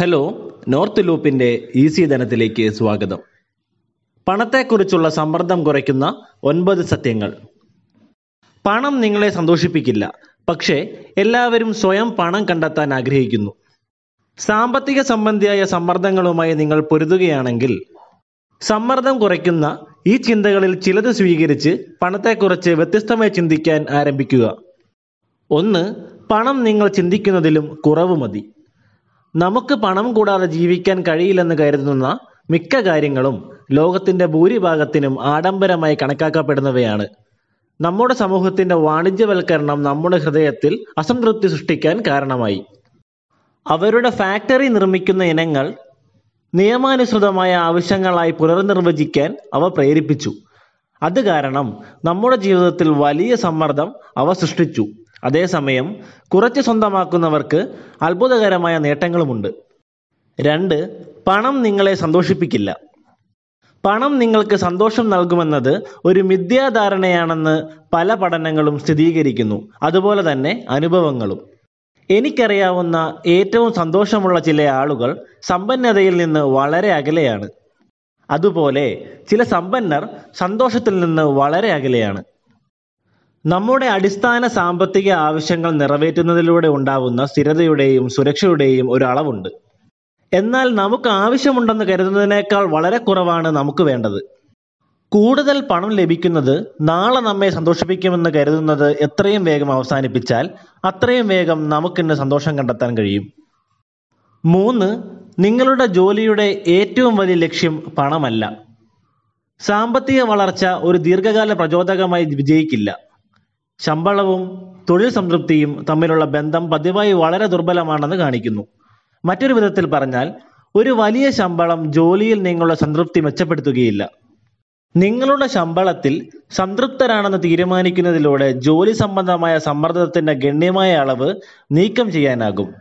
Hello north ലൂപ്പിന്റെ easy ധനത്തിലേക്ക് സ്വാഗതം. പണത്തെക്കുറിച്ചുള്ള സമ്മർദ്ദം കുറയ്ക്കുന്ന ഒൻപത് സത്യങ്ങൾ. പണം നിങ്ങളെ സന്തോഷിപ്പിക്കില്ല പക്ഷേ എല്ലാവരും സ്വയം പണം കണ്ടെത്താൻ ആഗ്രഹിക്കുന്നു. സാമ്പത്തിക സംബന്ധിയായ സമ്മർദ്ദങ്ങളുമായി നിങ്ങൾ പൊരുതുകയാണെങ്കിൽ സമ്മർദ്ദം കുറയ്ക്കുന്ന ഈ ചിന്തകളിൽ ചിലത് സ്വീകരിച്ച് പണത്തെക്കുറിച്ച് വ്യത്യസ്തമായി ചിന്തിക്കാൻ ആരംഭിക്കുക. ഒന്ന് പണം നിങ്ങൾ ചിന്തിക്കുന്നതിലും കുറവ് മതി. നമുക്ക് പണം കൂടാതെ ജീവിക്കാൻ കഴിയില്ലെന്ന് കരുതുന്ന മിക്ക കാര്യങ്ങളും ലോകത്തിന്റെ ഭൂരിഭാഗത്തിനും ആഡംബരമായി കണക്കാക്കപ്പെടുന്നവയാണ്. നമ്മുടെ സമൂഹത്തിന്റെ വാണിജ്യവൽക്കരണം നമ്മുടെ ഹൃദയത്തിൽ അസംതൃപ്തി സൃഷ്ടിക്കാൻ കാരണമായി. അവരുടെ ഫാക്ടറി നിർമ്മിക്കുന്ന ഇനങ്ങൾ നിയമാനുസൃതമായ ആവശ്യങ്ങളായി പുനർനിർവചിക്കാൻ അവ പ്രേരിപ്പിച്ചു. അത് കാരണം നമ്മുടെ ജീവിതത്തിൽ വലിയ സമ്മർദ്ദം അവ സൃഷ്ടിച്ചു. അതേസമയം കുറച്ച് സ്വന്തമാക്കുന്നവർക്ക് അത്ഭുതകരമായ നേട്ടങ്ങളുമുണ്ട്. രണ്ട് പണം നിങ്ങളെ സന്തോഷിപ്പിക്കില്ല. പണം നിങ്ങൾക്ക് സന്തോഷം നൽകുമെന്നത് ഒരു മിഥ്യാധാരണയാണെന്ന് പല പഠനങ്ങളും സ്ഥിരീകരിക്കുന്നു. അതുപോലെ തന്നെ അനുഭവങ്ങളും. എനിക്കറിയാവുന്ന ഏറ്റവും സന്തോഷമുള്ള ചില ആളുകൾ സമ്പന്നതയിൽ നിന്ന് വളരെ അകലെയാണ്. അതുപോലെ ചില സമ്പന്നർ സന്തോഷത്തിൽ നിന്ന് വളരെ അകലെയാണ്. നമ്മുടെ അടിസ്ഥാന സാമ്പത്തിക ആവശ്യങ്ങൾ നിറവേറ്റുന്നതിലൂടെ ഉണ്ടാവുന്ന സ്ഥിരതയുടെയും സുരക്ഷയുടെയും ഒരു അളവുണ്ട്. എന്നാൽ നമുക്ക് ആവശ്യമുണ്ടെന്ന് കരുതുന്നതിനേക്കാൾ വളരെ കുറവാണ് നമുക്ക് വേണ്ടത്. കൂടുതൽ പണം ലഭിക്കുന്നത് നാളെ നമ്മെ സന്തോഷിപ്പിക്കുമെന്ന് കരുതുന്നത് എത്രയും വേഗം അവസാനിപ്പിച്ചാൽ അത്രയും വേഗം നമുക്കിന്ന് സന്തോഷം കണ്ടെത്താൻ കഴിയും. മൂന്ന് നിങ്ങളുടെ ജോലിയുടെ ഏറ്റവും വലിയ ലക്ഷ്യം പണമല്ല. സാമ്പത്തിക വളർച്ച ഒരു ദീർഘകാല പ്രചോദകമായി വിജയിക്കില്ല. ശമ്പളവും തൊഴിൽ സംതൃപ്തിയും തമ്മിലുള്ള ബന്ധം പതിവായി വളരെ ദുർബലമാണെന്ന് കാണിക്കുന്നു. മറ്റൊരു വിധത്തിൽ പറഞ്ഞാൽ ഒരു വലിയ ശമ്പളം ജോലിയിൽ നിങ്ങളുടെ സംതൃപ്തി മെച്ചപ്പെടുത്തുകയില്ല. നിങ്ങളുടെ ശമ്പളത്തിൽ സംതൃപ്തരാണെന്ന് തീരുമാനിക്കുന്നതിലൂടെ ജോലി സംബന്ധമായ സമ്മർദ്ദത്തിന്റെ ഗണ്യമായ അളവ് നീക്കം ചെയ്യാനാകും.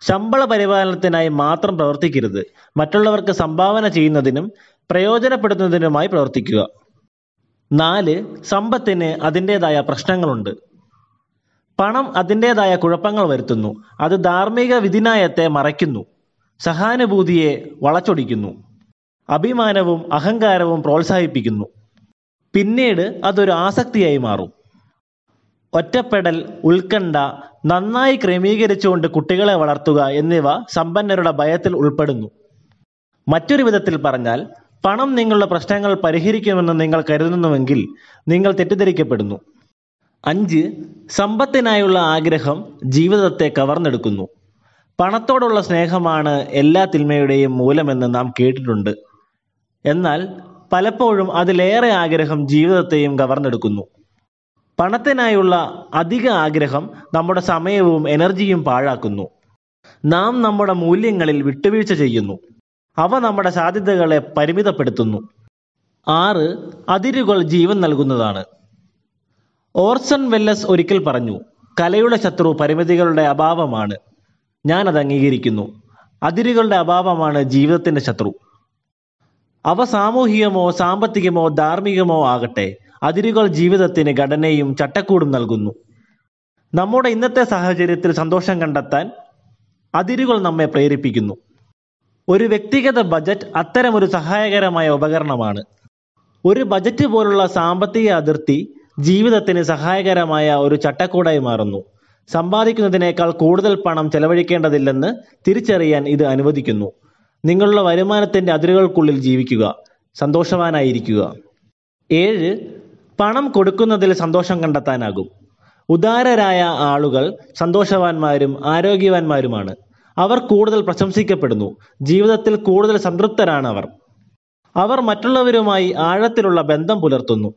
ശമ്പള പരിപാലനത്തിനായി മാത്രം പ്രവർത്തിക്കരുത്. മറ്റുള്ളവർക്ക് സംഭാവന ചെയ്യുന്നതിനും പ്രയോജനപ്പെടുത്തുന്നതിനുമായി പ്രവർത്തിക്കുക. നാല് സമ്പത്തിന് അതിന്റെതായ പ്രശ്നങ്ങളുണ്ട്. പണം അതിന്റെതായ കുഴപ്പങ്ങൾ വരുത്തുന്നു. അത് ധാർമ്മിക വിധിനായത്തെ മറയ്ക്കുന്നു. സഹാനുഭൂതിയെ വളച്ചൊടിക്കുന്നു. അഭിമാനവും അഹങ്കാരവും പ്രോത്സാഹിപ്പിക്കുന്നു. പിന്നീട് അതൊരു ആസക്തിയായി മാറും. ഒറ്റപ്പെടൽ ഉത്കണ്ഠ നന്നായി ക്രമീകരിച്ചുകൊണ്ട് കുട്ടികളെ വളർത്തുക എന്നിവ സമ്പന്നരുടെ ഭയത്തിൽ ഉൾപ്പെടുന്നു. മറ്റൊരു വിധത്തിൽ പറഞ്ഞാൽ പണം നിങ്ങളുടെ പ്രശ്നങ്ങൾ പരിഹരിക്കുമെന്ന് നിങ്ങൾ കരുതുന്നുവെങ്കിൽ നിങ്ങൾ തെറ്റിദ്ധരിക്കപ്പെടുന്നു. അഞ്ച് സമ്പത്തിനായുള്ള ആഗ്രഹം ജീവിതത്തെ കവർന്നെടുക്കുന്നു. പണത്തോടുള്ള സ്നേഹമാണ് എല്ലാ തിന്മയുടെയും മൂലമെന്ന് നാം കേട്ടിട്ടുണ്ട്. എന്നാൽ പലപ്പോഴും അതിലേറെ ആഗ്രഹം ജീവിതത്തെയും കവർന്നെടുക്കുന്നു. പണത്തിനായുള്ള അധിക ആഗ്രഹം നമ്മുടെ സമയവും എനർജിയും പാഴാക്കുന്നു. നാം നമ്മുടെ മൂല്യങ്ങളിൽ വിട്ടുവീഴ്ച ചെയ്യുന്നു. അവ നമ്മുടെ സാധ്യതകളെ പരിമിതപ്പെടുത്തുന്നു. ആറ് അതിരുകൾ ജീവൻ നൽകുന്നതാണ്. ഓർസൺ വെല്ലസ് ഒരിക്കൽ പറഞ്ഞു കലയുടെ ശത്രു പരിമിതികളുടെ അഭാവമാണ്. ഞാൻ അത് അംഗീകരിക്കുന്നു. അതിരുകളുടെ അഭാവമാണ് ജീവിതത്തിന്റെ ശത്രു. അവ സാമൂഹികമോ സാമ്പത്തികമോ ധാർമ്മികമോ ആകട്ടെ അതിരുകൾ ജീവിതത്തിന് ഘടനയും ചട്ടക്കൂടും നൽകുന്നു. നമ്മുടെ ഇന്നത്തെ സാഹചര്യത്തിൽ സന്തോഷം കണ്ടെത്താൻ അതിരുകൾ നമ്മെ പ്രേരിപ്പിക്കുന്നു. ഒരു വ്യക്തിഗത ബജറ്റ് അത്തരമൊരു സഹായകരമായ ഉപകരണമാണ്. ഒരു ബജറ്റ് പോലുള്ള സാമ്പത്തിക അതിർത്തി ജീവിതത്തിന് സഹായകരമായ ഒരു ചട്ടക്കൂടായി മാറുന്നു. സമ്പാദിക്കുന്നതിനേക്കാൾ കൂടുതൽ പണം ചെലവഴിക്കേണ്ടതില്ലെന്ന് തിരിച്ചറിയാൻ ഇത് അനുവദിക്കുന്നു. നിങ്ങളുടെ വരുമാനത്തിന്റെ അതിരുകൾക്കുള്ളിൽ ജീവിക്കുക. സന്തോഷവാനായിരിക്കുക. ഏഴ് പണം കൊടുക്കുന്നതിൽ സന്തോഷം കണ്ടെത്താനാകും. ഉദാരരായ ആളുകൾ സന്തോഷവാന്മാരും ആരോഗ്യവാന്മാരുമാണ്. അവർ കൂടുതൽ പ്രശംസിക്കപ്പെടുന്നു. ജീവിതത്തിൽ കൂടുതൽ സംതൃപ്തരാണ് അവർ അവർ മറ്റുള്ളവരുമായി ആഴത്തിലുള്ള ബന്ധം പുലർത്തുന്നു.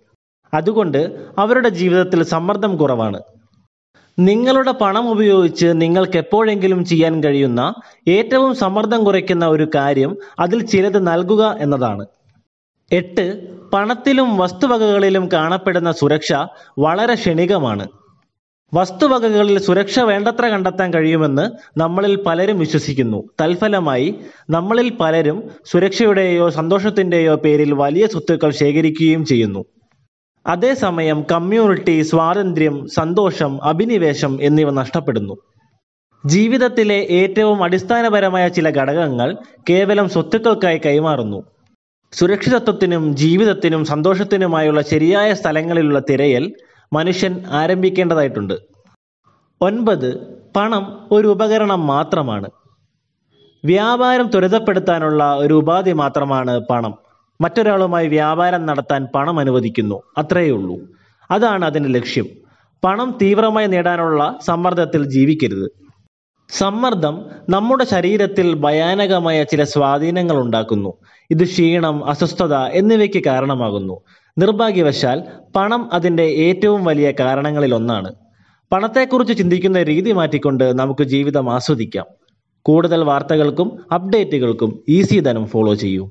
അതുകൊണ്ട് അവരുടെ ജീവിതത്തിൽ സമ്മർദ്ദം കുറവാണ്. നിങ്ങളുടെ പണം ഉപയോഗിച്ച് നിങ്ങൾക്ക് എപ്പോഴെങ്കിലും ചെയ്യാൻ കഴിയുന്ന ഏറ്റവും സമ്മർദ്ദം കുറയ്ക്കുന്ന ഒരു കാര്യം അതിൽ ചിലത് നൽകുക എന്നതാണ്. എട്ട്. പണത്തിലും വസ്തുവകകളിലും കാണപ്പെടുന്ന സുരക്ഷ വളരെ ക്ഷണികമാണ്. വസ്തുവകകളിൽ സുരക്ഷ വേണ്ടത്ര കണ്ടെത്താൻ കഴിയുമെന്ന് നമ്മളിൽ പലരും വിശ്വസിക്കുന്നു. തൽഫലമായി നമ്മളിൽ പലരും സുരക്ഷയുടെയോ സന്തോഷത്തിന്റെയോ പേരിൽ വലിയ സ്വത്തുക്കൾ ശേഖരിക്കുകയും ചെയ്യുന്നു. അതേസമയം കമ്മ്യൂണിറ്റി സ്വാതന്ത്ര്യം സന്തോഷം അഭിനിവേശം എന്നിവ നഷ്ടപ്പെടുന്നു. ജീവിതത്തിലെ ഏറ്റവും അടിസ്ഥാനപരമായ ചില ഘടകങ്ങൾ കേവലം സ്വത്തുക്കൾക്കായി കൈമാറുന്നു. സുരക്ഷിതത്വത്തിനും ജീവിതത്തിനും സന്തോഷത്തിനുമായുള്ള ശരിയായ സ്ഥലങ്ങളിലുള്ള തിരയൽ മനുഷ്യൻ ആരംഭിക്കേണ്ടതായിട്ടുണ്ട്. ഒൻപത് പണം ഒരു ഉപകരണം മാത്രമാണ്. വ്യാപാരം ത്വരിതപ്പെടുത്താനുള്ള ഒരു ഉപാധി മാത്രമാണ് പണം. മറ്റൊരാളുമായി വ്യാപാരം നടത്താൻ പണം അനുവദിക്കുന്നു. അത്രയേ ഉള്ളൂ. അതാണ് അതിന്റെ ലക്ഷ്യം. പണം തീവ്രമായി നേടാനുള്ള സമ്മർദ്ദത്തിൽ ജീവിക്കരുത്. സമ്മർദ്ദം നമ്മുടെ ശരീരത്തിൽ ഭയാനകമായ ചില സ്വാധീനങ്ങൾ ഉണ്ടാക്കുന്നു. ഇത് ക്ഷീണം അസ്വസ്ഥത എന്നിവയ്ക്ക് കാരണമാകുന്നു. നിർഭാഗ്യവശാൽ പണം അതിന്റെ ഏറ്റവും വലിയ കാരണങ്ങളിൽ ഒന്നാണ് പണത്തെക്കുറിച്ച് ചിന്തിക്കുന്ന രീതി മാറ്റിക്കൊണ്ട് നമുക്ക് ജീവിതം ആസ്വദിക്കാം. കൂടുതൽ വാർത്തകൾക്കും അപ്ഡേറ്റുകൾക്കും ഈസി ധനം ഫോളോ ചെയ്യൂ.